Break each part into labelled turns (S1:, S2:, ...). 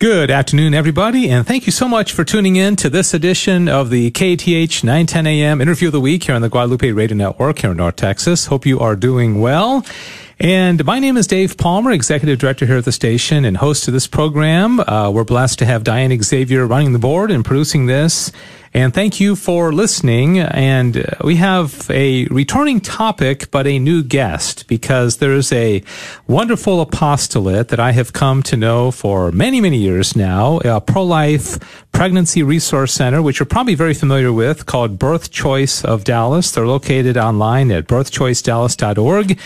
S1: Good afternoon, everybody, and thank you so much for tuning in to this edition of the KATH 910 AM interview of the week here on the Guadalupe Radio Network here in North Texas. Hope you are doing well. And my name is Dave Palmer, Executive Director here at the station and host of this program. Uh, we're blessed to have Diane Xavier running the board and producing this. And thank you for listening. And uh, we have a returning topic, but a new guest because there's a wonderful apostolate that I have come to know for many, many years now, a pro-life pregnancy resource center, which you're probably very familiar with called Birth Choice of Dallas. They're located online at birthchoicedallas.org.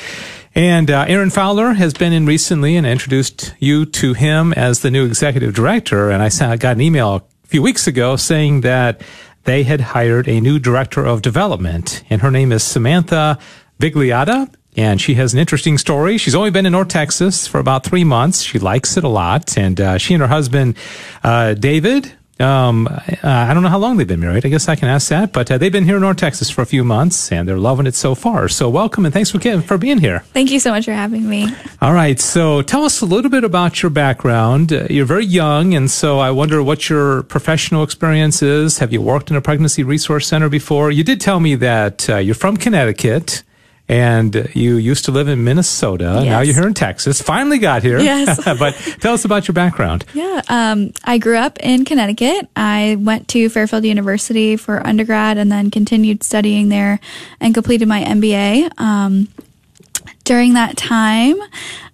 S1: And uh, Aaron Fowler has been in recently and introduced you to him as the new executive director. And I got an email a few weeks ago saying that they had hired a new director of development, and her name is Samantha Vigliotta. And she has an interesting story. She's only been in North Texas for about three months. She likes it a lot. And uh, she and her husband, uh, David, um, uh, I don't know how long they've been married. I guess I can ask that, but uh, they've been here in North Texas for a few months and they're loving it so far. So welcome and thanks for for being here.
S2: Thank you so much for having me.
S1: All right. So tell us a little bit about your background. Uh, you're very young, and so I wonder what your professional experience is. Have you worked in a pregnancy resource center before? You did tell me that uh, you're from Connecticut and you used to live in Minnesota. Yes. Now you're here in Texas. Finally got here.
S2: Yes.
S1: but tell us about your background.
S2: Yeah. Um, I grew up in Connecticut. I went to Fairfield University for undergrad and then continued studying there and completed my MBA. Um, during that time,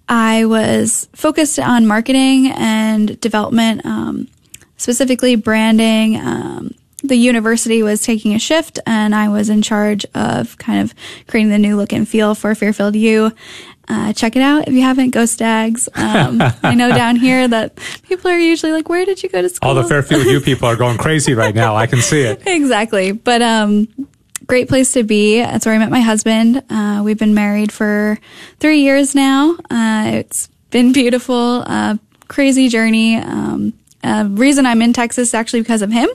S2: I was focused on marketing and development, um, specifically branding, um, the university was taking a shift and I was in charge of kind of creating the new look and feel for Fairfield U. Uh, check it out if you haven't. Go Stags. Um, I know down here that people are usually like, "Where did you go to school?"
S1: All the Fairfield U people are going crazy right now. I can see it.
S2: exactly, but um, great place to be. That's where I met my husband. Uh, we've been married for three years now. Uh, it's been beautiful. Uh, crazy journey. Um, uh, reason I'm in Texas is actually because of him.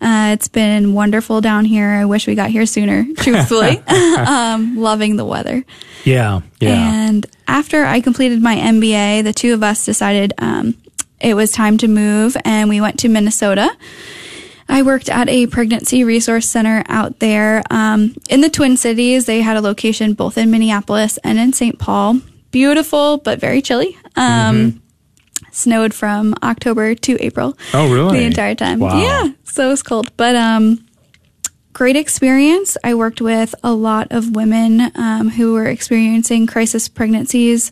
S2: Uh, it's been wonderful down here. I wish we got here sooner, truthfully. um, loving the weather.
S1: Yeah, yeah.
S2: And after I completed my MBA, the two of us decided um, it was time to move, and we went to Minnesota. I worked at a pregnancy resource center out there um, in the Twin Cities. They had a location both in Minneapolis and in St. Paul. Beautiful, but very chilly. Um, mm-hmm snowed from October to April.
S1: Oh, really?
S2: The entire time.
S1: Wow.
S2: Yeah, so it was cold. But um, great experience. I worked with a lot of women um, who were experiencing crisis pregnancies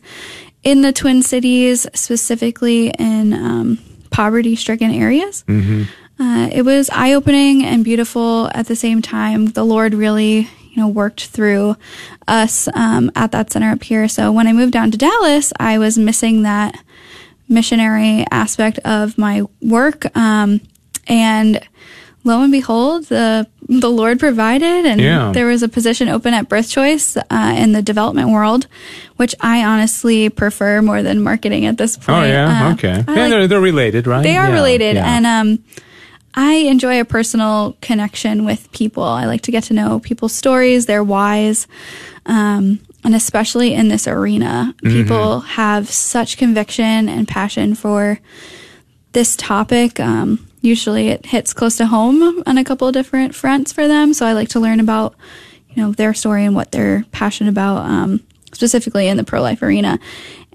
S2: in the Twin Cities, specifically in um, poverty stricken areas. Mm-hmm. Uh, it was eye opening and beautiful at the same time. The Lord really, you know, worked through us um, at that center up here. So when I moved down to Dallas, I was missing that missionary aspect of my work. Um, and lo and behold, the the Lord provided, and yeah. there was a position open at Birth Choice uh, in the development world, which I honestly prefer more than marketing at this point.
S1: Oh yeah, uh, okay. yeah, like, they're they're related, right?
S2: They are
S1: yeah,
S2: related, and um, I enjoy a personal connection with people. I like to get to know people's stories, their whys. Um, and especially in this arena, mm-hmm. people have such conviction and passion for this topic. Um, usually, it hits close to home on a couple of different fronts for them. So I like to learn about, you know, their story and what they're passionate about, um, specifically in the pro life arena.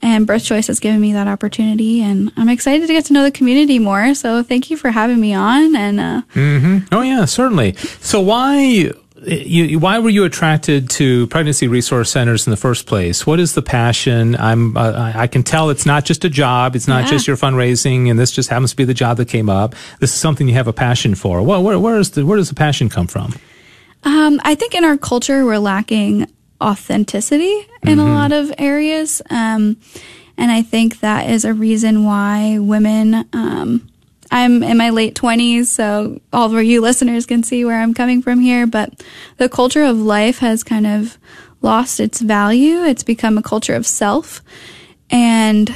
S2: And Birth Choice has given me that opportunity, and I'm excited to get to know the community more. So thank you for having me on. And uh,
S1: mm-hmm. oh yeah, certainly. So why you, why were you attracted to pregnancy resource centers in the first place? What is the passion? I'm, uh, I can tell it's not just a job. It's not yeah. just your fundraising, and this just happens to be the job that came up. This is something you have a passion for. Well, where, where is the, where does the passion come from?
S2: Um, I think in our culture we're lacking authenticity in mm-hmm. a lot of areas, um, and I think that is a reason why women. Um, I'm in my late 20s, so all of you listeners can see where I'm coming from here. But the culture of life has kind of lost its value. It's become a culture of self. And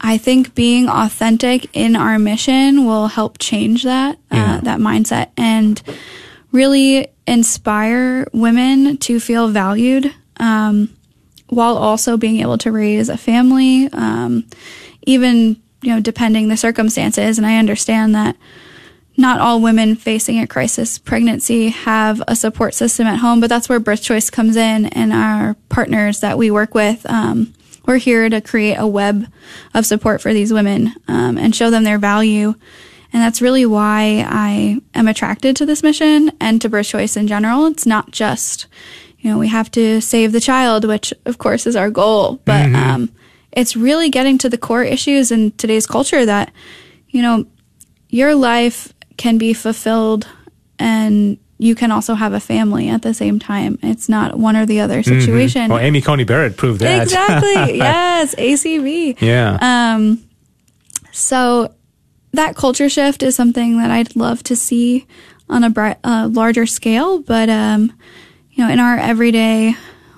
S2: I think being authentic in our mission will help change that, uh, yeah. uh, that mindset and really inspire women to feel valued um, while also being able to raise a family, um, even you know, depending the circumstances. And I understand that not all women facing a crisis pregnancy have a support system at home, but that's where Birth Choice comes in and our partners that we work with. Um, we're here to create a web of support for these women um, and show them their value. And that's really why I am attracted to this mission and to birth choice in general. It's not just, you know, we have to save the child, which of course is our goal, but mm-hmm. um, it's really getting to the core issues in today's culture that, you know, your life can be fulfilled and you can also have a family at the same time. It's not one or the other mm-hmm. situation.
S1: Mm-hmm. Well, Amy Coney Barrett proved that.
S2: Exactly. yes. ACB.
S1: Yeah.
S2: Um, so that culture shift is something that I'd love to see on a bright, uh, larger scale. But, um, you know, in our everyday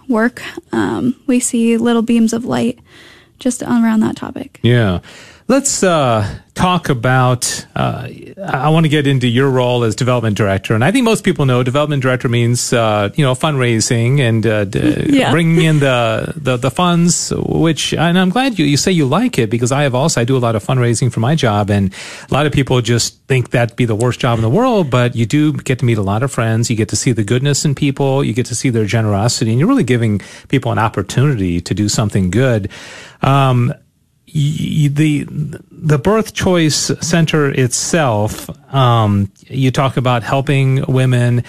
S2: work, um, we see little beams of light just around that topic.
S1: Yeah. Let's uh, talk about. Uh, I want to get into your role as development director, and I think most people know development director means uh, you know fundraising and uh, d- yeah. bringing in the, the, the funds. Which, and I'm glad you you say you like it because I have also I do a lot of fundraising for my job, and a lot of people just think that'd be the worst job in the world. But you do get to meet a lot of friends. You get to see the goodness in people. You get to see their generosity, and you're really giving people an opportunity to do something good. Um, the the birth choice center itself um, you talk about helping women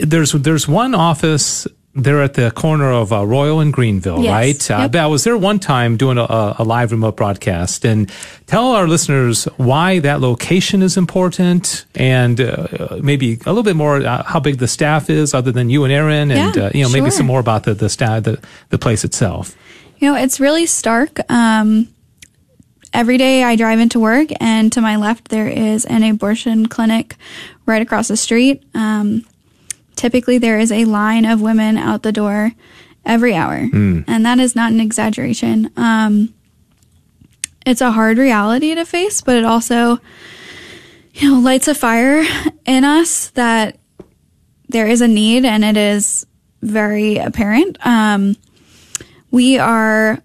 S1: there's there's one office there at the corner of uh, Royal and Greenville,
S2: yes.
S1: right?
S2: Uh,
S1: yep. Uh, I was there one time doing a, a, live remote broadcast, and tell our listeners why that location is important, and uh, maybe a little bit more uh, how big the staff is, other than you and Aaron, and
S2: yeah,
S1: uh, you know
S2: sure.
S1: maybe some more about the the staff, the the place itself.
S2: You know, it's really stark. Um, every day I drive into work, and to my left there is an abortion clinic right across the street. Um, typically, there is a line of women out the door every hour, mm. and that is not an exaggeration. Um, it's a hard reality to face, but it also, you know, lights a fire in us that there is a need, and it is very apparent. Um, we are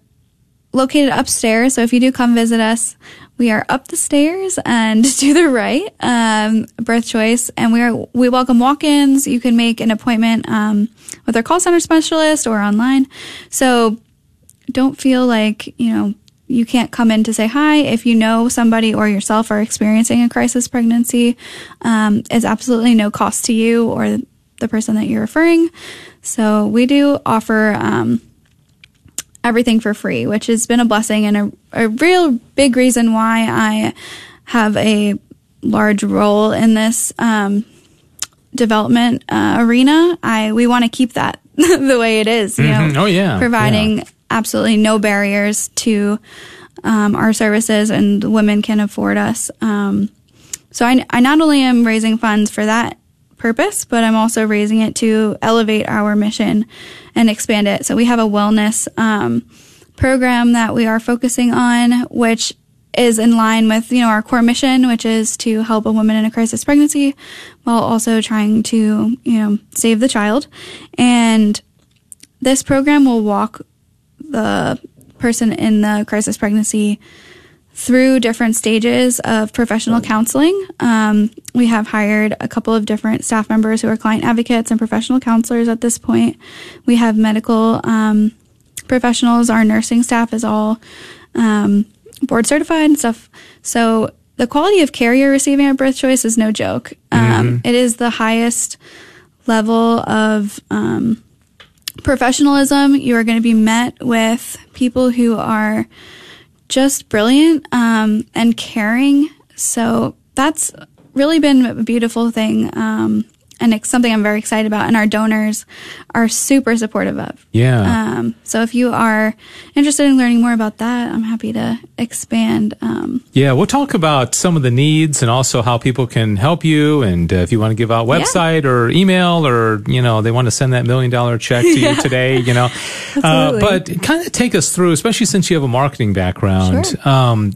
S2: located upstairs. So if you do come visit us, we are up the stairs and to the right, um, birth choice. And we are, we welcome walk-ins. You can make an appointment, um, with our call center specialist or online. So don't feel like, you know, you can't come in to say hi. If you know somebody or yourself are experiencing a crisis pregnancy, um, it's absolutely no cost to you or the person that you're referring. So we do offer, um, everything for free, which has been a blessing and a, a real big reason why I have a large role in this um, development uh, arena. I we want to keep that the way it is. You
S1: mm-hmm.
S2: know,
S1: oh yeah,
S2: providing
S1: yeah.
S2: absolutely no barriers to um, our services, and women can afford us. Um, so I, I not only am raising funds for that purpose, but I'm also raising it to elevate our mission and expand it. So we have a wellness um, program that we are focusing on, which is in line with you know our core mission, which is to help a woman in a crisis pregnancy, while also trying to you know save the child. And this program will walk the person in the crisis pregnancy through different stages of professional counseling. Um, we have hired a couple of different staff members who are client advocates and professional counselors at this point. We have medical um, professionals. Our nursing staff is all um, board certified and stuff. So the quality of care you're receiving at Birth Choice is no joke. Um, mm-hmm. It is the highest level of um, professionalism. You are going to be met with people who are just brilliant um, and caring. So that's really been a beautiful thing. Um, and it's something I'm very excited about. And our donors are super supportive of.
S1: Yeah.
S2: Um, so if you are interested in learning more about that, I'm happy to expand. Um,
S1: yeah, we'll talk about some of the needs and also how people can help you. And uh, if you want to give out website yeah. or email or, you know, they want to send that million dollar check to yeah. you today, you know.
S2: uh,
S1: but kind of take us through, especially since you have a marketing background.
S2: Sure.
S1: Um,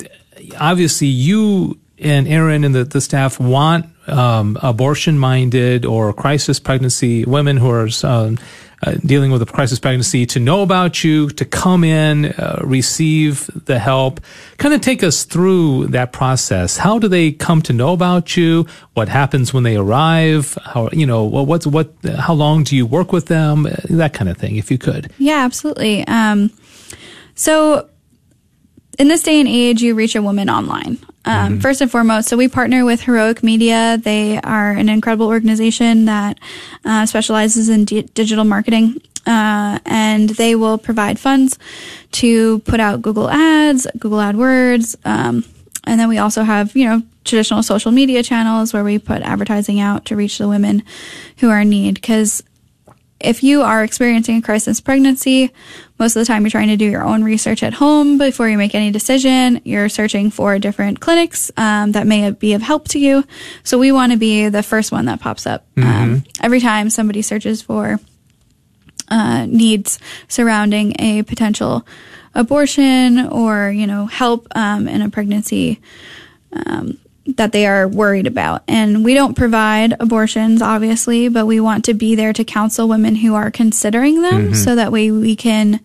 S1: obviously, you and Aaron and the, the staff want um, abortion minded or crisis pregnancy women who are um, uh, dealing with a crisis pregnancy to know about you, to come in, uh, receive the help. Kind of take us through that process. How do they come to know about you? What happens when they arrive? How, you know, what's, what, how long do you work with them? That kind of thing, if you could.
S2: Yeah, absolutely. Um, so in this day and age, you reach a woman online. Um, mm-hmm. First and foremost, so we partner with Heroic Media. They are an incredible organization that uh, specializes in digital marketing. Uh, and they will provide funds to put out Google Ads, Google AdWords, um, and then we also have, you know, traditional social media channels where we put advertising out to reach the women who are in need. Because if you are experiencing a crisis pregnancy, most of the time you're trying to do your own research at home before you make any decision. You're searching for different clinics um, that may be of help to you. So we want to be the first one that pops up um, mm-hmm. um, every time somebody searches for uh, needs surrounding a potential abortion or you know help um, in a pregnancy. That they are worried about. And we don't provide abortions, obviously, but we want to be there to counsel women who are considering them mm-hmm. so that way we can,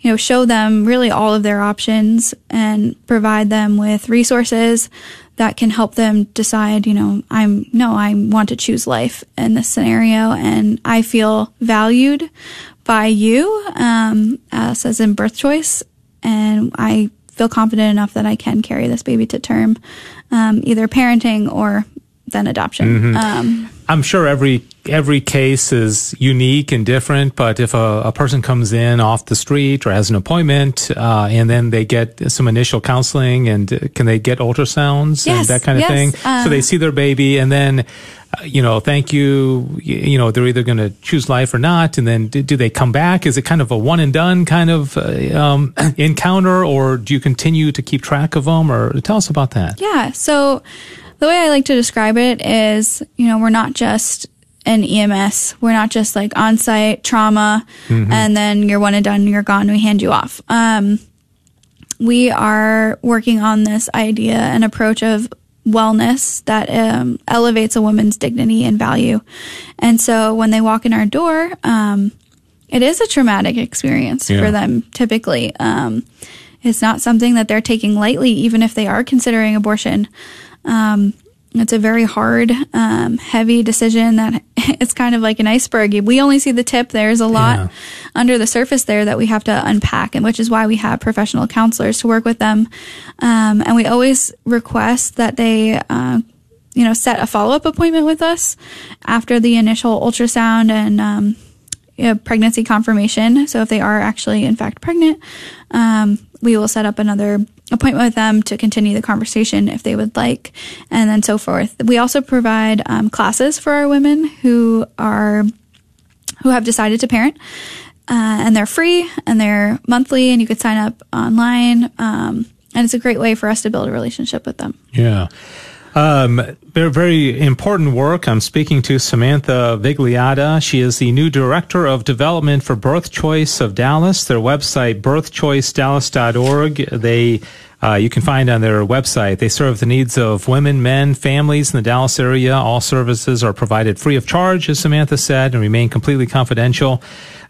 S2: you know, show them really all of their options and provide them with resources that can help them decide, you know, I'm, no, I want to choose life in this scenario and I feel valued by you, um, as, as in birth choice. And I feel confident enough that I can carry this baby to term um, either parenting or then adoption. Mm-hmm. Um,
S1: I'm sure every every case is unique and different, but if a, a person comes in off the street or has an appointment, uh, and then they get some initial counseling, and can they get ultrasounds
S2: yes,
S1: and that kind of
S2: yes.
S1: thing?
S2: Um,
S1: so they see their baby, and then uh, you know, thank you. You know, they're either going to choose life or not, and then do, do, they come back? Is it kind of a one and done kind of uh, um, encounter, or do you continue to keep track of them? Or tell us about that.
S2: Yeah. So the way I like to describe it is, you know, we're not just an EMS. We're not just like on site trauma mm-hmm. and then you're one and done, you're gone, we hand you off. Um, we are working on this idea and approach of wellness that um, elevates a woman's dignity and value. And so when they walk in our door, um, it is a traumatic experience yeah. for them typically. Um, it's not something that they're taking lightly, even if they are considering abortion. Um, it's a very hard, um, heavy decision that it's kind of like an iceberg. We only see the tip. There's a lot yeah. under the surface there that we have to unpack, and which is why we have professional counselors to work with them. Um, and we always request that they, uh, you know, set a follow up appointment with us after the initial ultrasound and um, pregnancy confirmation. So if they are actually, in fact, pregnant, um, we will set up another appointment with them to continue the conversation if they would like, and then so forth. We also provide um, classes for our women who are who have decided to parent. Uh, and they're free and they're monthly, and you could sign up online. Um, and it's a great way for us to build a relationship with them.
S1: Yeah. Um, very, very important work. I'm speaking to Samantha Vigliotta. She is the new director of development for Birth Choice of Dallas. Their website, birthchoicedallas.org. They uh, you can find on their website. They serve the needs of women, men, families in the Dallas area. All services are provided free of charge, as Samantha said, and remain completely confidential.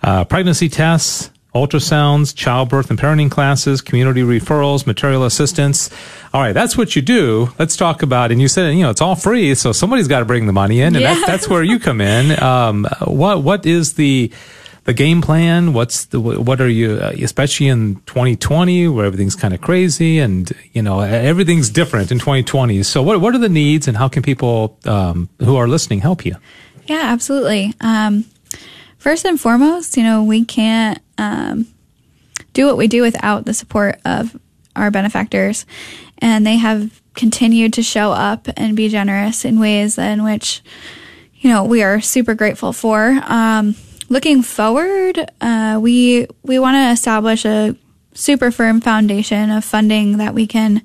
S1: Uh, pregnancy tests, ultrasounds, childbirth and parenting classes, community referrals, material assistance. All right, that's what you do. Let's talk about. And you said, you know, it's all free, so somebody's got to bring the money in, and yeah. that's, that's where you come in. Um, what what is the the game plan? What's the what are you, uh, especially in 2020, where everything's kind of crazy and you know everything's different in 2020. So what what are the needs, and how can people um, who are listening help you?
S2: Yeah, absolutely. Um, first and foremost, you know, we can't um, do what we do without the support of our benefactors. And they have continued to show up and be generous in ways in which, you know, we are super grateful for. Um, looking forward, uh, we we want to establish a super firm foundation of funding that we can,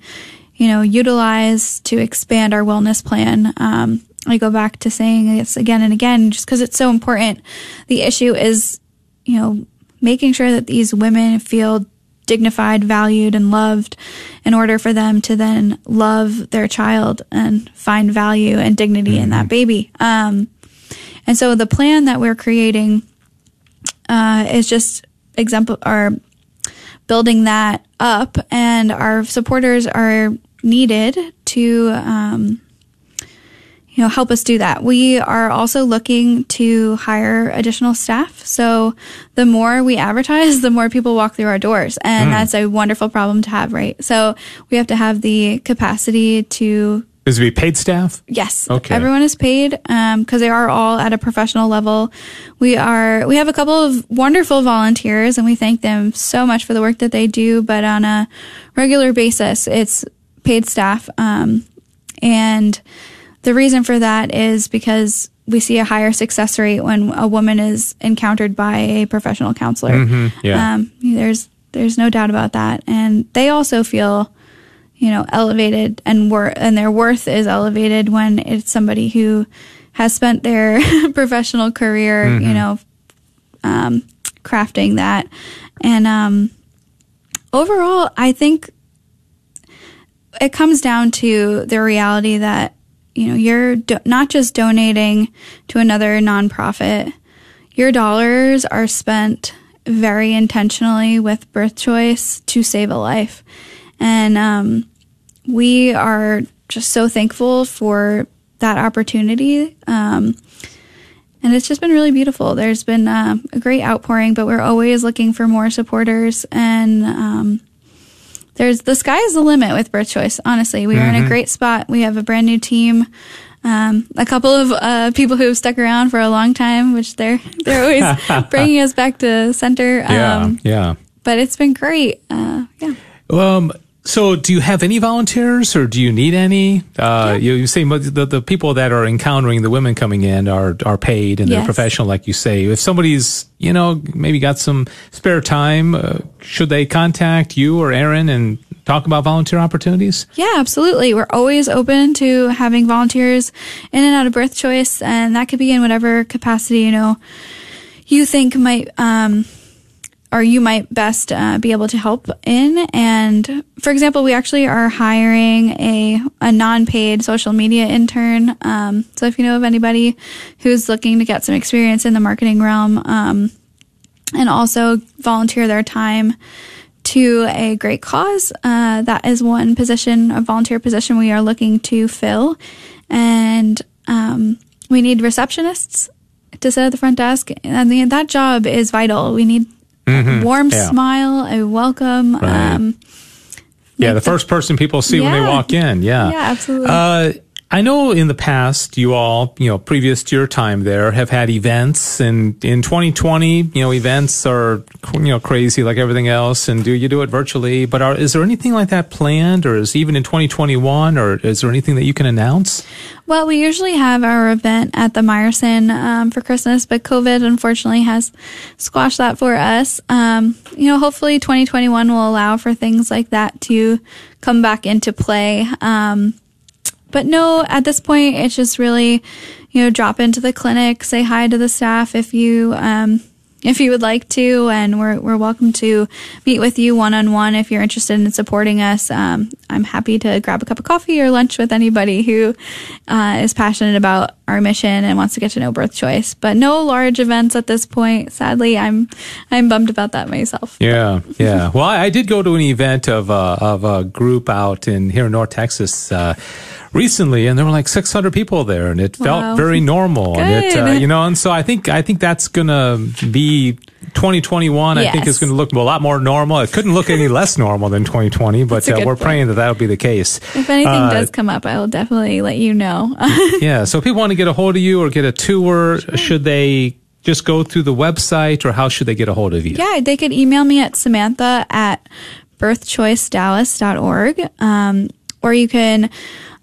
S2: you know, utilize to expand our wellness plan. Um, I go back to saying this again and again, just because it's so important. The issue is, you know, making sure that these women feel dignified, valued, and loved in order for them to then love their child and find value and dignity mm-hmm. in that mm-hmm. baby. Um, and so the plan that we're creating uh, is just example or building that up, and our supporters are needed to. Um, you know, help us do that. We are also looking to hire additional staff. So the more we advertise, the more people walk through our doors. And mm. that's a wonderful problem to have, right? So we have to have the capacity to
S1: is it be paid staff?
S2: Yes. Okay. Everyone is paid because um, they are all at a professional level. We are we have a couple of wonderful volunteers, and we thank them so much for the work that they do. But on a regular basis, it's paid staff, um, and the reason for that is because we see a higher success rate when a woman is encountered by a professional counselor.
S1: Mm-hmm. Yeah. Um,
S2: there's there's no doubt about that, and they also feel you know, elevated and wor- and their worth is elevated when it's somebody who has spent their professional career, mm-hmm. you know, um, crafting that. And um, overall, I think it comes down to the reality that you know you're do- not just donating to another nonprofit. Your dollars are spent very intentionally with birth choice to save a life. And um, we are just so thankful for that opportunity. Um, and it's just been really beautiful. There's been uh, a great outpouring, but we're always looking for more supporters. And um, there's the sky is the limit with Birth Choice. Honestly, we mm-hmm. are in a mm-hmm. great spot. We have a brand new team. Um, a couple of uh, people who have stuck around for a long time, which they're they're always bringing us back to center.
S1: yeah, um, yeah.
S2: But it's been great. Uh, yeah.
S1: Um, so, do you have any volunteers, or do you need any? Uh, yeah. you, you, say the, the people that are encountering the women coming in are are paid and yes. they're professional, like you say. If somebody's you know maybe got some spare time, uh, should they contact you or Aaron and talk about volunteer opportunities?
S2: Yeah, absolutely. We're always open to having volunteers in and out of Birth Choice, and that could be in whatever capacity you know you think might. Um, or you might best uh, be able to help in. And for example, we actually are hiring a, a non-paid social media intern. Um, so if you know of anybody who's looking to get some experience in the marketing realm, um, and also volunteer their time to a great cause, uh, that is one position, a volunteer position we are looking to fill. And um, we need receptionists to sit at the front desk. And that job is vital. We need mm-hmm. warm yeah. smile, a welcome. Right. Um,
S1: yeah, the, the, first person people see yeah. when they walk in. Yeah,
S2: yeah, absolutely. Uh,
S1: I know in the past you all, you know, previous to your time there, have had events, and in 2020, you know, events are you know crazy like everything else, and do you do it virtually? But are, is there anything like that planned, or is even in 2021, or is there anything that you can announce?
S2: Well, we usually have our event at the Meyerson um, for Christmas, but COVID unfortunately has squashed that for us. Um, you know, hopefully 2021 will allow for things like that to come back into play. Um, but no, at this point, it's just really, you know, drop into the clinic, say hi to the staff if you, um, if you would like to, and we're, we're welcome to meet with you one on one if you're interested in supporting us. Um, I'm happy to grab a cup of coffee or lunch with anybody who uh, is passionate about our mission and wants to get to know Birth Choice. But no large events at this point. Sadly, I'm I'm bummed about that myself.
S1: Yeah, yeah. well, I, I, did go to an event of uh, of a group out in here in North Texas. Uh, recently, and there were like 600 people there, and it wow. felt very normal.
S2: Good.
S1: And
S2: it,
S1: uh, you know, and so I think I think that's gonna be 2021. Yes. I think it's going to look a lot more normal. It couldn't look any less normal than 2020, but uh, we're point. praying that that'll be the case.
S2: If anything uh, does come up, I will definitely let you know.
S1: yeah. So if people want to get a hold of you or get a tour, sure. should they? Just go through the website, or how should they get a hold of you?
S2: Yeah, they could email me at Samantha at birthchoicedallas.org. Um, or you can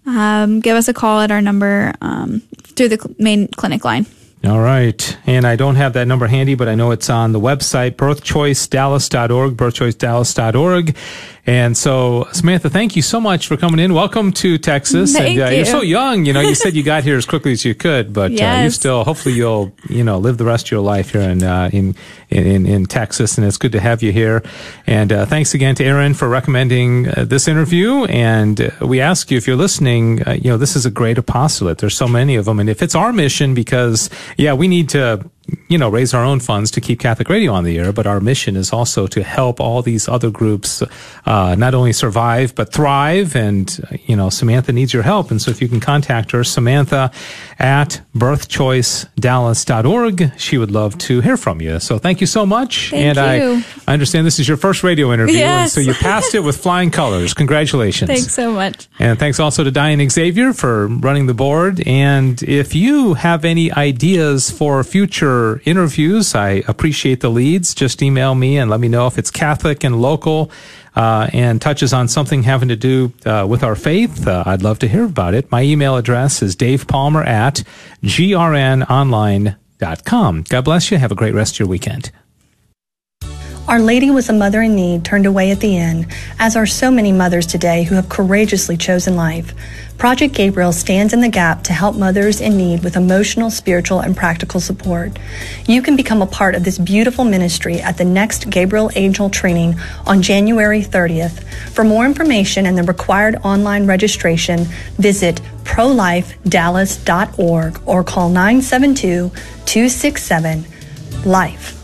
S2: um, give us a call at our number um, through the main clinic line.
S1: All right. And I don't have that number handy, but I know it's on the website, birthchoicedallas.org, birthchoicedallas.org. And so, Samantha, thank you so much for coming in. Welcome to Texas.
S2: Thank
S1: and,
S2: uh,
S1: you. are so young. You know, you said you got here as quickly as you could, but
S2: yes.
S1: uh, you still, hopefully, you'll, you know, live the rest of your life here in uh, in, in in Texas. And it's good to have you here. And uh, thanks again to Aaron for recommending uh, this interview. And uh, we ask you if you're listening, you know, this is a great apostolate. There's so many of them, and if it's our mission, because yeah, we need to you know, raise our own funds to keep Catholic Radio on the air, but our mission is also to help all these other groups uh, not only survive but thrive. And you know, Samantha needs your help, and so if you can contact her, Samantha at birthchoicedallas.org, she would love to hear from you. So thank you so much.
S2: Thank
S1: and
S2: you.
S1: I, I understand this is your first radio interview,
S2: Yes.
S1: and so you passed it with flying colors. Congratulations.
S2: Thanks so much.
S1: And thanks also to Diane Xavier for running the board. And if you have any ideas for future interviews, I appreciate the leads. Just email me and let me know if it's Catholic and local uh, and touches on something having to do uh, with our faith. Uh, I'd love to hear about it. My email address is davepalmer at grnonline.com. God bless you. Have a great rest of your weekend.
S3: Our Lady was a mother in need turned away at the end, as are so many mothers today who have courageously chosen life. Project Gabriel stands in the gap to help mothers in need with emotional, spiritual, and practical support. You can become a part of this beautiful ministry at the next Gabriel Angel training on January 30th. For more information and the required online registration, visit prolifedallas.org or call 972 267 LIFE.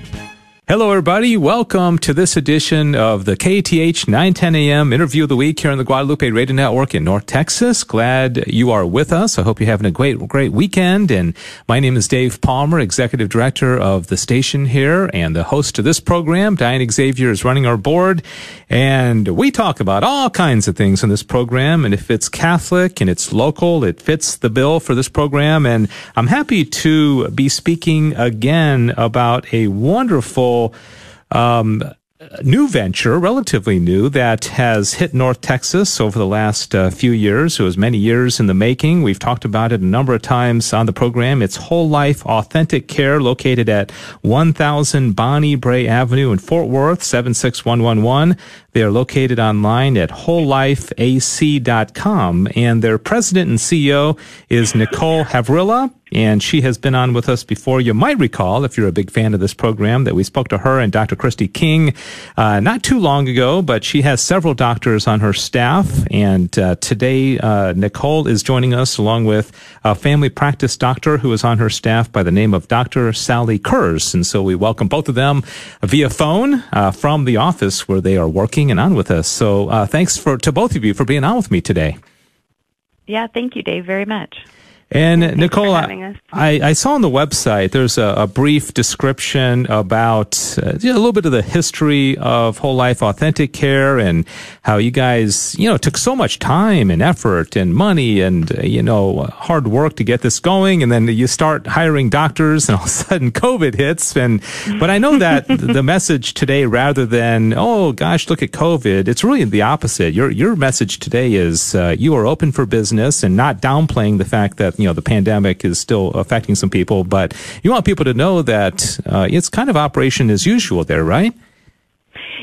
S1: Hello, everybody. Welcome to this edition of the KATH 910 AM interview of the week here on the Guadalupe Radio Network in North Texas. Glad you are with us. I hope you're having a great, great weekend. And my name is Dave Palmer, Executive Director of the station here and the host of this program. Diane Xavier is running our board. And we talk about all kinds of things in this program. And if it's Catholic and it's local, it fits the bill for this program. And I'm happy to be speaking again about a wonderful um, new venture, relatively new, that has hit North Texas over the last uh, few years. It was many years in the making. We've talked about it a number of times on the program. It's Whole Life Authentic Care, located at 1000 Bonnie Brae Avenue in Fort Worth, 76111. They are located online at wholelifeac.com. And their president and CEO is Nicole Havrilla and she has been on with us before. You might recall, if you're a big fan of this program, that we spoke to her and Dr. Christy King uh, not too long ago, but she has several doctors on her staff. And uh, today, uh, Nicole is joining us along with a family practice doctor who is on her staff by the name of Dr. Sally Kurz. And so we welcome both of them via phone uh, from the office where they are working and on with us. So uh, thanks for to both of you for being on with me today.
S4: Yeah, thank you, Dave, very much.
S1: And
S4: Thanks
S1: Nicole. I, I saw on the website there's a, a brief description about uh, you know, a little bit of the history of whole life authentic care and how you guys you know took so much time and effort and money and uh, you know hard work to get this going, and then you start hiring doctors, and all of a sudden COVID hits. And but I know that the message today, rather than oh gosh, look at COVID, it's really the opposite. Your your message today is uh, you are open for business and not downplaying the fact that you know the pandemic is still affecting some people, but you want people to know that uh, it's kind of operation as usual there, right?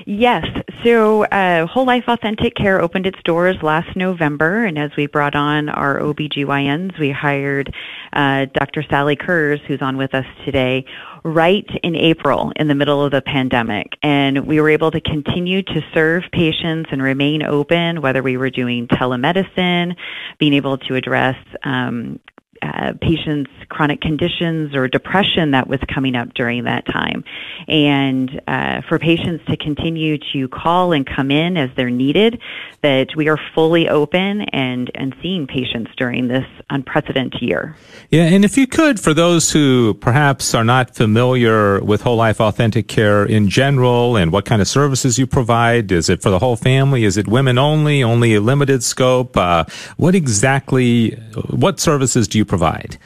S4: Yes. So, uh, Whole Life Authentic Care opened its doors last November, and as we brought on our OBGYNs, we hired uh, Dr. Sally Kurz, who's on with us today, right in April in the middle of the pandemic. And we were able to continue to serve patients and remain open, whether we were doing telemedicine, being able to address um, uh, patients' chronic conditions or depression that was coming up during that time. And uh, for patients to continue to call and come in as they're needed, that we are fully open and, and seeing patients during this unprecedented year.
S1: Yeah, and if you could, for those who perhaps are not familiar with Whole Life Authentic Care in general and what kind of services you provide, is it for the whole family? Is it women only? Only a limited scope? Uh, what exactly, what services do you provide?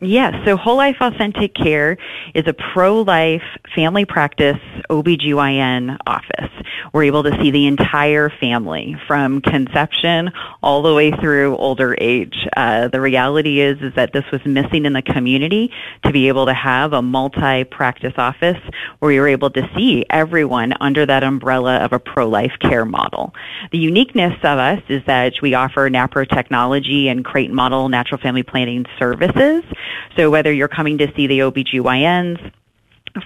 S4: Yes, so Whole Life Authentic Care is a pro-life family practice OBGYN office. We're able to see the entire family from conception all the way through older age. Uh, the reality is, is that this was missing in the community to be able to have a multi-practice office where were able to see everyone under that umbrella of a pro-life care model. The uniqueness of us is that we offer NAPRO technology and Creighton model natural family planning services. So whether you're coming to see the OBGYNs,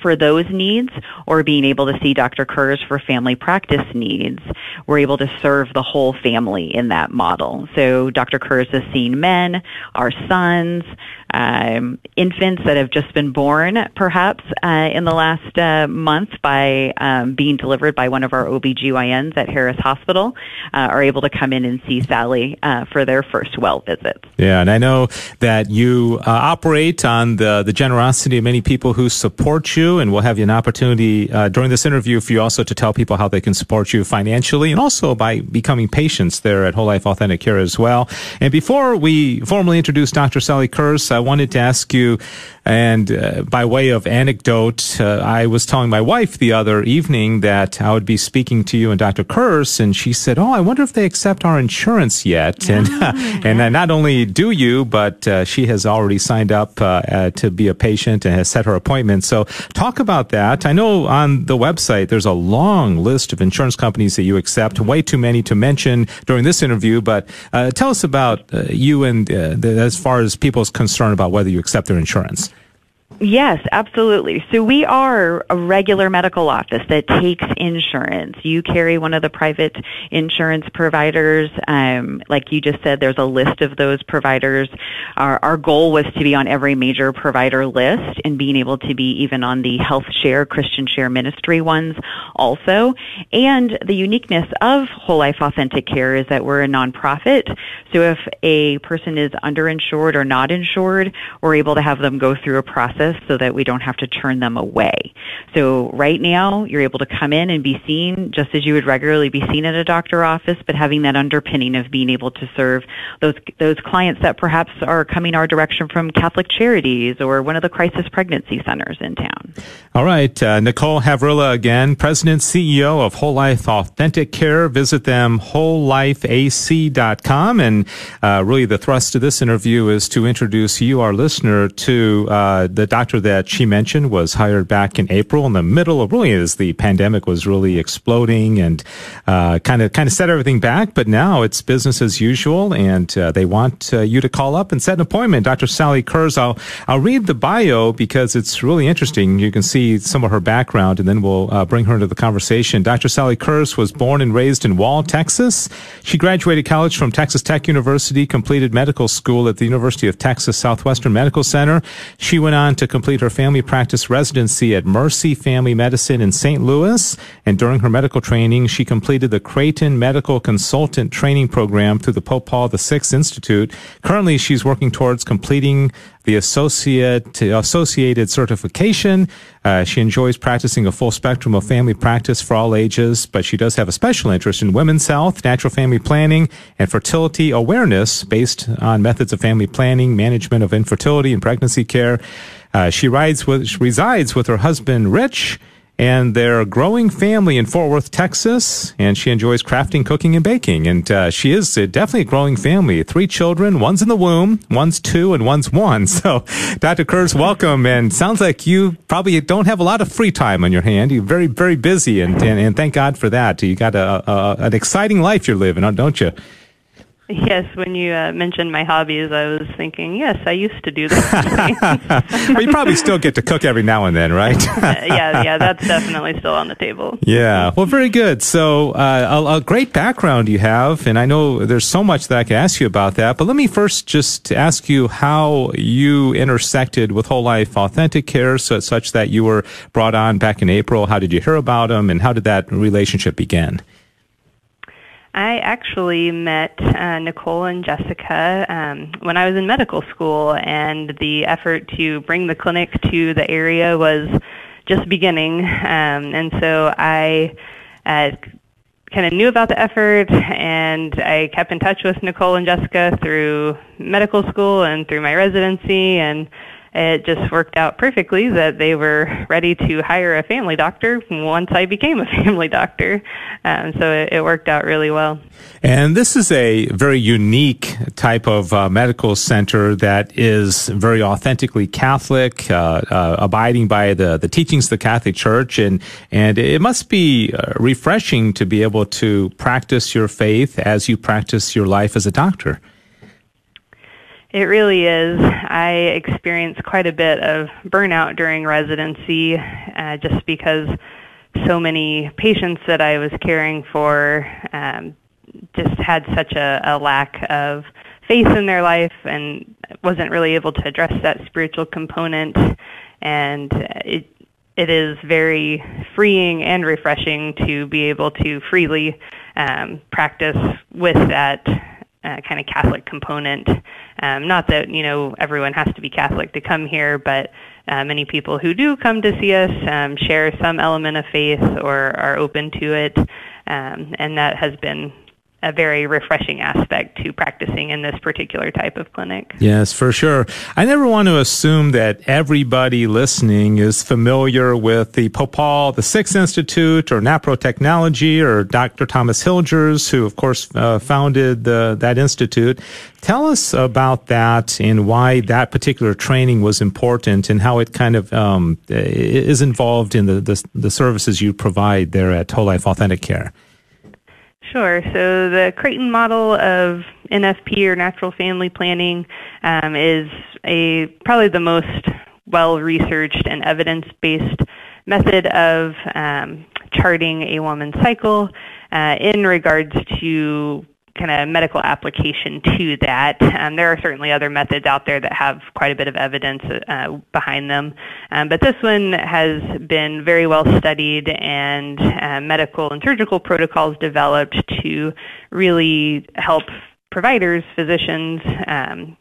S4: for those needs or being able to see Dr. Kurz for family practice needs, we're able to serve the whole family in that model. So Dr. Kurz has seen men, our sons, um, infants that have just been born, perhaps uh, in the last uh, month by um, being delivered by one of our OBGYNs at Harris Hospital, uh, are able to come in and see Sally uh, for their first well visits.
S1: Yeah, and I know that you uh, operate on the, the generosity of many people who support you, and we'll have you an opportunity uh, during this interview for you also to tell people how they can support you financially and also by becoming patients there at Whole Life Authentic Care as well. And before we formally introduce Dr. Sally Kurz, I wanted to ask you, and uh, by way of anecdote, uh, I was telling my wife the other evening that I would be speaking to you and Dr. Kurz, and she said, "Oh, I wonder if they accept our insurance yet." And oh, and not only do you, but uh, she has already signed up uh, uh, to be a patient and has set her appointment. So, talk about that. I know on the website there's a long list of insurance companies that you accept, way too many to mention during this interview. But uh, tell us about you and the, as far as people's concern about whether you accept their insurance.
S4: Yes, absolutely. So we are a regular medical office that takes insurance. You carry one of the private insurance providers. Um, like you just said, there's a list of those providers. Our, our goal was to be on every major provider list and being able to be even on the health share, Christian share ministry ones also. And the uniqueness of Whole Life Authentic Care is that we're a nonprofit. So if a person is underinsured or not insured, we're able to have them go through a process so that we don't have to turn them away. So right now, you're able to come in and be seen just as you would regularly be seen at a doctor office, but having that underpinning of being able to serve those those clients that perhaps are coming our direction from Catholic Charities or one of the crisis pregnancy centers in town.
S1: All right, uh, Nicole Havrilla again, President CEO of Whole Life Authentic Care. Visit them wholelifeac.com, and uh, really the thrust of this interview is to introduce you, our listener, to uh, the doctor that she mentioned was hired back in April in the middle of really as the pandemic was really exploding and kind of kind of set everything back. But now it's business as usual, and uh, they want uh, you to call up and set an appointment. Dr. Sally Kurz, I'll I'll read the bio because it's really interesting. You can see some of her background, and then we'll uh, bring her into the conversation. Dr. Sally Kurz was born and raised in Wall, Texas. She graduated college from Texas Tech University, completed medical school at the University of Texas Southwestern Medical Center. She went on to complete her family practice residency at Mercy Family Medicine in St. Louis. And during her medical training, she completed the Creighton Medical Consultant Training Program through the Pope Paul VI Institute. Currently, she's working towards completing the associate associated certification. Uh, she enjoys practicing a full spectrum of family practice for all ages, but she does have a special interest in women's health, natural family planning, and fertility awareness based on methods of family planning, management of infertility and pregnancy care. Uh, she rides with, resides with her husband, Rich, and their growing family in Fort Worth, Texas. And she enjoys crafting, cooking, and baking. And uh, she is definitely a growing family. Three children, one's in the womb, one's two, and one's one. So, Dr. Kurz, welcome. And sounds like you probably don't have a lot of free time on your hand. You're very, very busy, and, and, and thank God for that. You got a, a, an exciting life you're living, don't you?
S5: Yes, when you uh, mentioned my hobbies, I was thinking, yes, I used to do things.
S1: well, you probably still get to cook every now and then, right?
S5: yeah, yeah, that's definitely still on the table.
S1: Yeah, well, very good. So, uh, a, a, great background you have, and I know there's so much that I can ask you about that. But let me first just ask you how you intersected with Whole Life Authentic Care, so such that you were brought on back in April. How did you hear about them, and how did that relationship begin?
S5: I actually met uh, Nicole and Jessica um, when I was in medical school, and the effort to bring the clinic to the area was just beginning. Um, and so I uh, kind of knew about the effort and I kept in touch with Nicole and Jessica through medical school and through my residency and it just worked out perfectly that they were ready to hire a family doctor once I became a family doctor. Um, so it, it, worked out really well.
S1: And this is a very unique type of uh, medical center that is very authentically Catholic, uh, uh, abiding by the, the teachings of the Catholic Church. And, and it must be uh, refreshing to be able to practice your faith as you practice your life as a doctor.
S5: It really is. I experienced quite a bit of burnout during residency uh, just because so many patients that I was caring for um, just had such a, a lack of faith in their life and wasn't really able to address that spiritual component. And it, it is very freeing and refreshing to be able to freely um, practice with that uh, kind of Catholic component. Um, not that you know everyone has to be Catholic to come here, but uh, many people who do come to see us um, share some element of faith or are open to it, um, and that has been a very refreshing aspect to practicing in this particular type of clinic.
S1: Yes, for sure. I never want to assume that everybody listening is familiar with the Pope Paul the Sixth Institute or NAPRO Technology or Dr. Thomas Hilgers, who of course uh, founded the, that institute. Tell us about that and why that particular training was important and how it kind of um, is involved in the, the, the services you provide there at Whole Life Authentic Care.
S5: Sure. So the Creighton model of NFP or natural family planning um, is a probably the most well researched and evidence based method of um, charting a woman's cycle uh, in regards to kind of medical application to that. Um, there are certainly other methods out there that have quite a bit of evidence uh, behind them, um, but this one has been very well studied and uh, medical and surgical protocols developed to really help providers, physicians, um,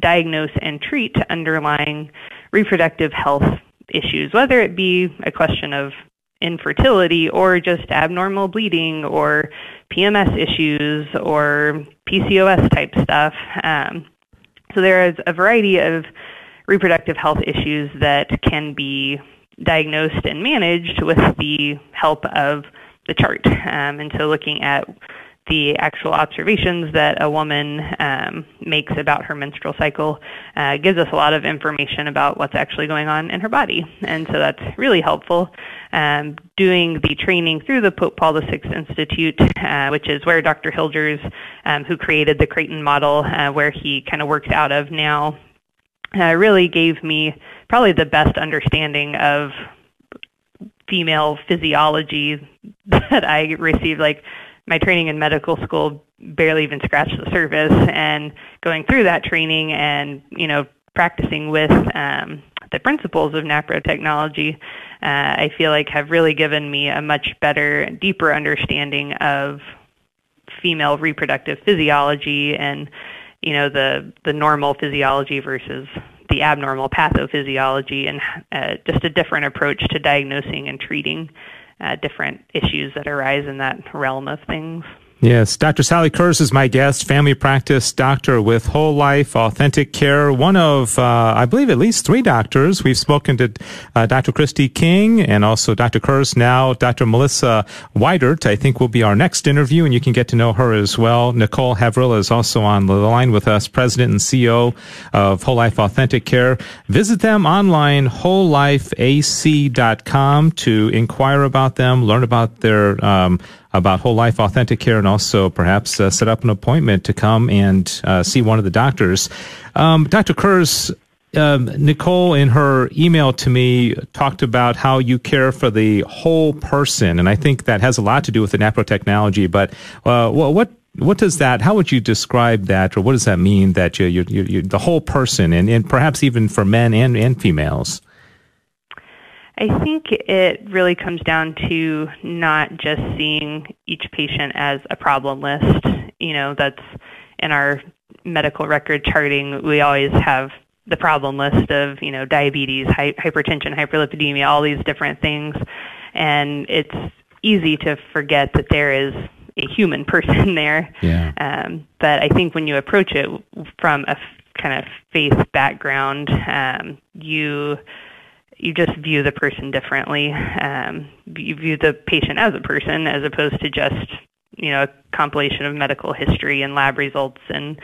S5: diagnose and treat underlying reproductive health issues, whether it be a question of infertility or just abnormal bleeding or PMS issues or PCOS type stuff. Um, so there is a variety of reproductive health issues that can be diagnosed and managed with the help of the chart. Um, and so looking at the actual observations that a woman um, makes about her menstrual cycle uh, gives us a lot of information about what's actually going on in her body. And so that's really helpful. Um, doing the training through the Pope Paul VI Institute, uh, which is where Dr. Hilgers, um, who created the Creighton model, uh, where he kind of works out of now, uh, really gave me probably the best understanding of female physiology that I received. Like my training in medical school barely even scratched the surface and going through that training and you know practicing with um, the principles of NAPRO technology, uh, I feel like have really given me a much better, deeper understanding of female reproductive physiology and you know the the normal physiology versus the abnormal pathophysiology and uh, just a different approach to diagnosing and treating uh, different issues that arise in that realm of things.
S1: Yes, Dr. Sally Kurz is my guest, family practice doctor with Whole Life Authentic Care. One of, uh, I believe, at least three doctors. We've spoken to uh, Dr. Christy King and also Dr. Kurz. Now, Dr. Melissa Weidert, I think, will be our next interview, and you can get to know her as well. Nicole Havrilla is also on the line with us, president and CEO of Whole Life Authentic Care. Visit them online, wholelifeac.com, to inquire about them, learn about their um, about whole life authentic care and also perhaps uh, set up an appointment to come and uh, see one of the doctors. Um, Dr. Kurz, um, Nicole, in her email to me, talked about how you care for the whole person, and I think that has a lot to do with the NAPRO technology. But uh, what what does that? How would you describe that, or what does that mean that you, you, you, the whole person, and, and perhaps even for men and, and females?
S5: I think it really comes down to not just seeing each patient as a problem list. You know, that's in our medical record charting, we always have the problem list of, you know, diabetes, hy- hypertension, hyperlipidemia, all these different things. And it's easy to forget that there is a human person there.
S1: Yeah.
S5: Um, but I think when you approach it from a f- kind of faith background, um, you you just view the person differently. Um, you view the patient as a person as opposed to just you know a compilation of medical history and lab results and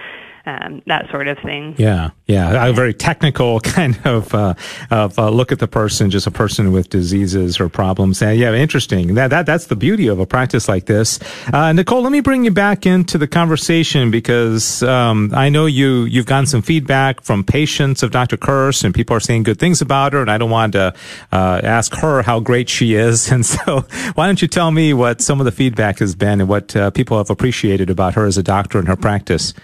S5: um, that sort of thing.
S1: Yeah, yeah, a very technical kind of uh, of uh, look at the person, just a person with diseases or problems. Yeah, interesting. That that that's the beauty of a practice like this. Uh, Nicole, let me bring you back into the conversation because um, I know you you've gotten some feedback from patients of Dr. Kurz, and people are saying good things about her. And I don't want to uh, ask her how great she is. And so, why don't you tell me what some of the feedback has been and what uh, people have appreciated about her as a doctor and her practice?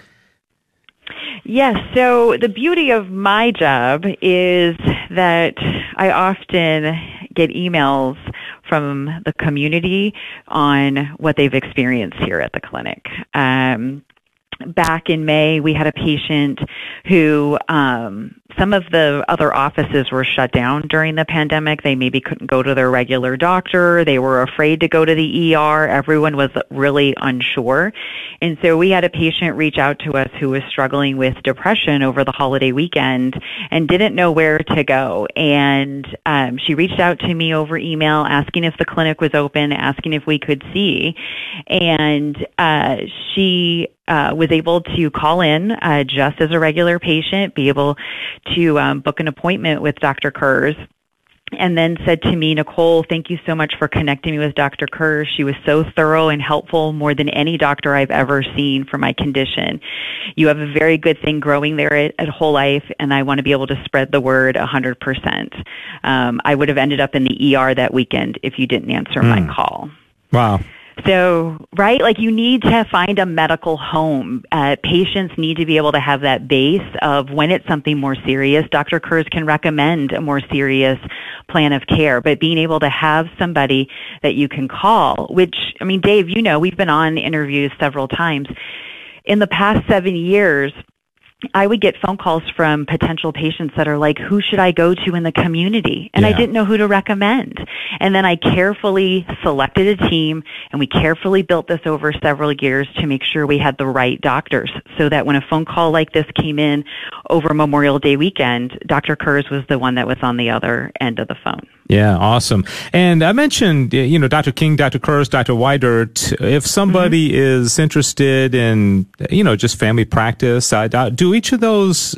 S4: Yes. So the beauty of my job is that I often get emails from the community on what they've experienced here at the clinic. Um, back in May, we had a patient who um, some of the other offices were shut down during the pandemic. They maybe couldn't go to their regular doctor. They were afraid to go to the ER. Everyone was really unsure. And so we had a patient reach out to us who was struggling with depression over the holiday weekend and didn't know where to go. And um, she reached out to me over email asking if the clinic was open, asking if we could see. And uh, she uh, was able to call in uh, just as a regular patient, be able to um, book an appointment with Dr. Kurz and then said to me, Nicole, thank you so much for connecting me with Dr. Kurz. She was so thorough and helpful, more than any doctor I've ever seen for my condition. You have a very good thing growing there at, at Whole Life, and I want to be able to spread the word 100%. Um, I would have ended up in the ER that weekend if you didn't answer mm. my hmm. call.
S1: Wow.
S4: So, right, like you need to find a medical home. Uh, patients need to be able to have that base of when it's something more serious. Dr. Kurz can recommend a more serious plan of care, but being able to have somebody that you can call, which, I mean, Dave, you know, we've been on interviews several times. In the past seven years, I would get phone calls from potential patients that are like, who should I go to in the community? And yeah. I didn't know who to recommend. And then I carefully selected a team and we carefully built this over several years to make sure we had the right doctors so that when a phone call like this came in over Memorial Day weekend, Dr. Kurz was the one that was on the other end of the phone.
S1: Yeah, awesome. And I mentioned, you know, Dr. King, Dr. Kurz, Dr. Weidert. If somebody mm-hmm. is interested in, you know, just family practice, uh, do each of those,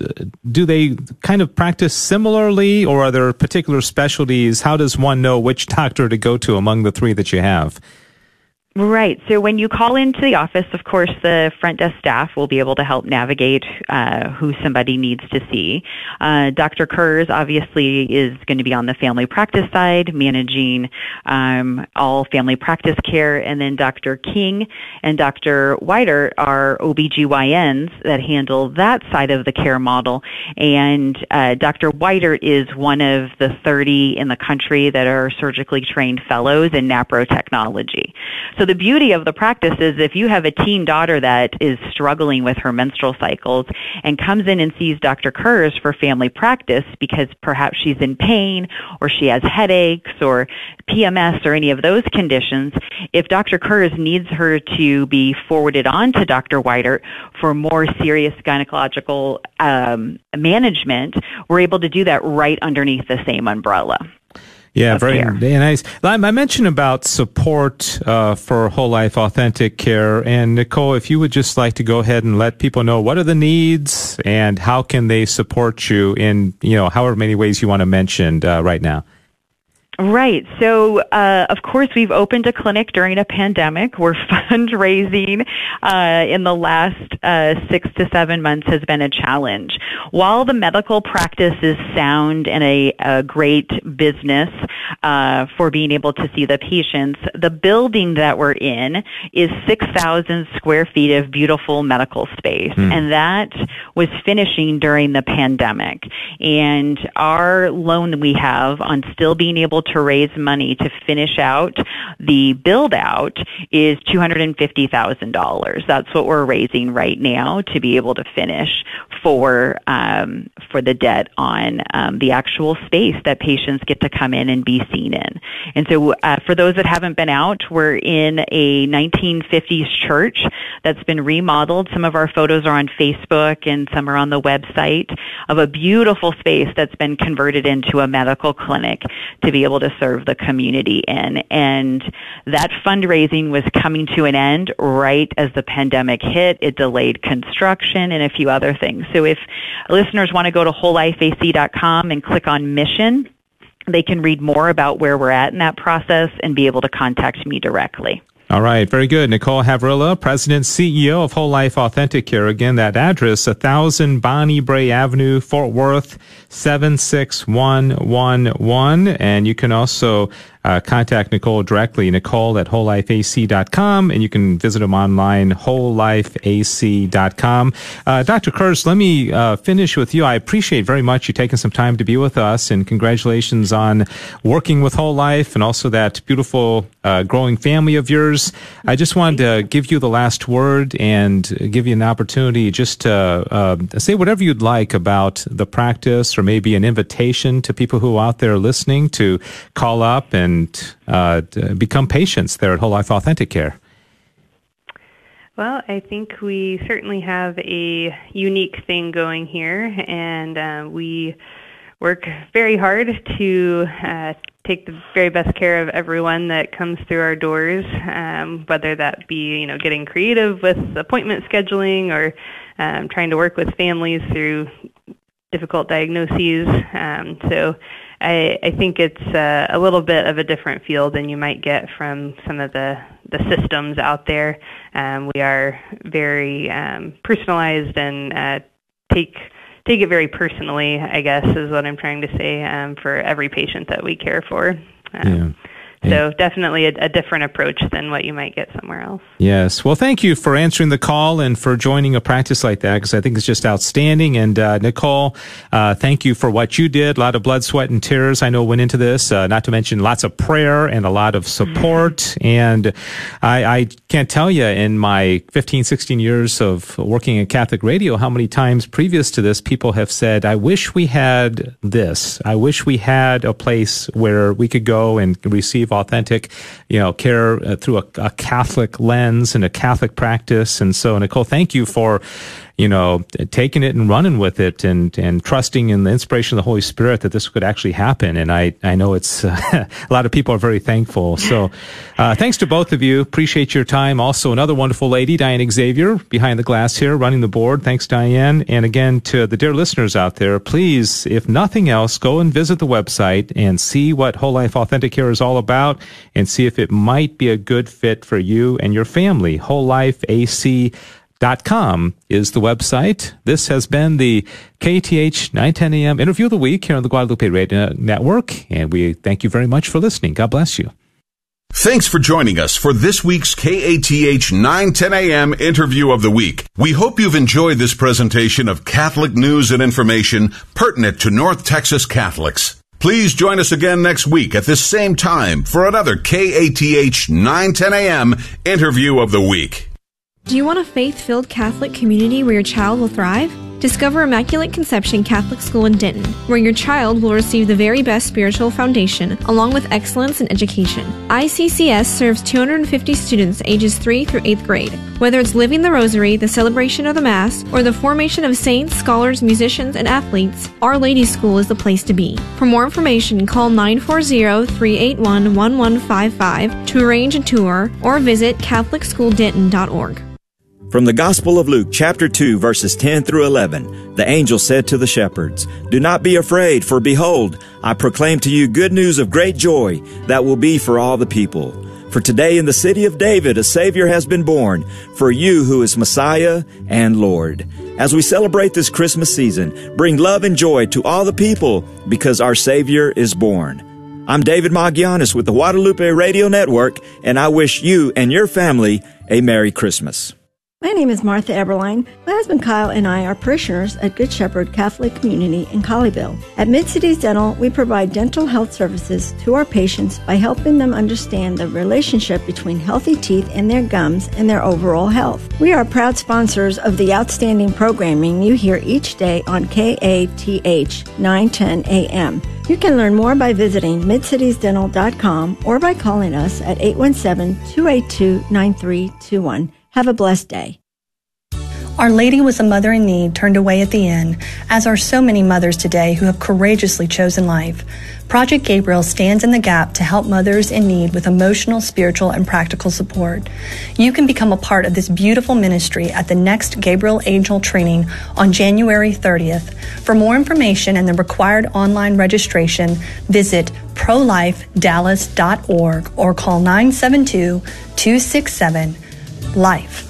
S1: do they kind of practice similarly or are there particular specialties? How does one know which doctor to go to among the three that you have?
S4: Right. So when you call into the office, of course, the front desk staff will be able to help navigate uh, who somebody needs to see. Uh, Dr. Kurz obviously is going to be on the family practice side, managing um, all family practice care, and then Dr. King and Dr. Weidert are OBGYNs that handle that side of the care model. And uh, Dr. Weidert is one of the 30 in the country that are surgically trained fellows in NAPRO technology. So the beauty of the practice is if you have a teen daughter that is struggling with her menstrual cycles and comes in and sees Dr. Kurz for family practice because perhaps she's in pain or she has headaches or PMS or any of those conditions, if Dr. Kurz needs her to be forwarded on to Dr. Weidert for more serious gynecological um, management, we're able to do that right underneath the same umbrella.
S1: Yeah, very, very nice. I mentioned about support uh, for whole life authentic care, and Nicole, if you would just like to go ahead and let people know what are the needs and how can they support you in you know however many ways you want to mention uh, right now.
S4: Right. So, uh, of course, we've opened a clinic during a pandemic. We're fundraising uh, in the last uh, six to seven months has been a challenge. While the medical practice is sound and a, a great business uh, for being able to see the patients, the building that we're in is 6,000 square feet of beautiful medical space. Mm. And that was finishing during the pandemic. And our loan that we have on still being able able to raise money to finish out the build out is $250,000. That's what we're raising right now to be able to finish for um, for the debt on um, the actual space that patients get to come in and be seen in. And so, uh, for those that haven't been out, we're in a 1950s church that's been remodeled. Some of our photos are on Facebook and some are on the website of a beautiful space that's been converted into a medical clinic to be able to serve the community in. And that fundraising was coming to an end right as the pandemic hit. It delayed construction and a few other things. So if listeners want to go to wholelifeac.com and click on mission, they can read more about where we're at in that process and be able to contact me directly.
S1: All right, very good. Nicole Havrilla, President, CEO of Whole Life Authentic Care. Again, that address, 1000 Bonnie Brae Avenue, Fort Worth, 76111. And you can also uh, contact Nicole directly, nicole at wholelifeac.com, and you can visit them online, wholelifeac.com. Uh, Dr. Kurz, let me uh, finish with you. I appreciate very much you taking some time to be with us, and congratulations on working with Whole Life and also that beautiful uh, growing family of yours. I just wanted to give you the last word and give you an opportunity just to uh, say whatever you'd like about the practice or maybe an invitation to people who are out there listening to call up and uh, become patients there at Whole Life Authentic Care?
S5: Well, I think we certainly have a unique thing going here, and uh, we work very hard to uh, take the very best care of everyone that comes through our doors, um, whether that be you know getting creative with appointment scheduling or um, trying to work with families through difficult diagnoses. Um, so I, I think it's uh, a little bit of a different feel than you might get from some of the, the systems out there. Um, we are very um, personalized and uh, take take it very personally. I guess is what I'm trying to say um, for every patient that we care for. Um, yeah. So definitely a, a, different approach than what you might get somewhere else.
S1: Yes. Well, thank you for answering the call and for joining a practice like that because I think it's just outstanding. And uh, Nicole, uh, thank you for what you did. A lot of blood, sweat, and tears I know went into this. Uh, not to mention lots of prayer and a lot of support. Mm-hmm. And I, I, can't tell you in my 15, 16 years of working in Catholic radio how many times previous to this people have said, "I wish we had this. I wish we had a place where we could go and receive." Authentic, you know, care uh, through a, a Catholic lens and a Catholic practice. And so, Nicole, thank you for you know, taking it and running with it and, and trusting in the inspiration of the Holy Spirit that this could actually happen. And I, I know it's uh, a lot of people are very thankful. So, uh, thanks to both of you. Appreciate your time. Also, another wonderful lady, Diane Xavier, behind the glass here, running the board. Thanks, Diane. And again, to the dear listeners out there, please, if nothing else, go and visit the website and see what Whole Life Authentic Care is all about and see if it might be a good fit for you and your family. Whole Life AC Com is the website. This has been the KATH 910 AM interview of the week here on the Guadalupe Radio Network. And we thank you very much for listening. God bless you.
S6: Thanks for joining us for this week's KATH 910 AM interview of the week. We hope you've enjoyed this presentation of Catholic news and information pertinent to North Texas Catholics. Please join us again next week at this same time for another KATH 910 AM interview of the week.
S7: Do you want a faith filled Catholic community where your child will thrive? Discover Immaculate Conception Catholic School in Denton, where your child will receive the very best spiritual foundation, along with excellence in education. ICCS serves 250 students ages 3 through 8th grade. Whether it's living the rosary, the celebration of the Mass, or the formation of saints, scholars, musicians, and athletes, Our Lady School is the place to be. For more information, call 940 381 1155 to arrange a tour or visit CatholicSchoolDenton.org.
S8: From the Gospel of Luke, chapter 2, verses 10 through 11, the angel said to the shepherds, Do not be afraid, for behold, I proclaim to you good news of great joy that will be for all the people. For today in the city of David a Savior has been born, for you who is Messiah and Lord. As we celebrate this Christmas season, bring love and joy to all the people because our Savior is born. I'm David Magianis with the Guadalupe Radio Network, and I wish you and your family a Merry Christmas.
S9: My name is Martha Eberline. My husband Kyle and I are parishioners at Good Shepherd Catholic Community in Colleyville. At Mid Cities Dental, we provide dental health services to our patients by helping them understand the relationship between healthy teeth and their gums and their overall health. We are proud sponsors of the outstanding programming you hear each day on KATH 910 AM. You can learn more by visiting midcitiesdental.com or by calling us at 817 282 9321. Have a blessed day.
S3: Our Lady was a mother in need turned away at the end, as are so many mothers today who have courageously chosen life. Project Gabriel stands in the gap to help mothers in need with emotional, spiritual, and practical support. You can become a part of this beautiful ministry at the next Gabriel Angel training on January 30th. For more information and the required online registration, visit prolifedallas.org or call 972 267 life.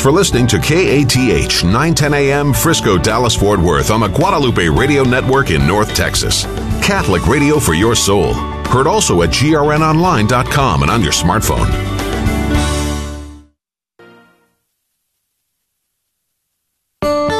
S6: For listening to KATH 910 AM Frisco, Dallas, Fort Worth on the Guadalupe Radio Network in North Texas. Catholic radio for your soul. Heard also at grnonline.com and on your smartphone.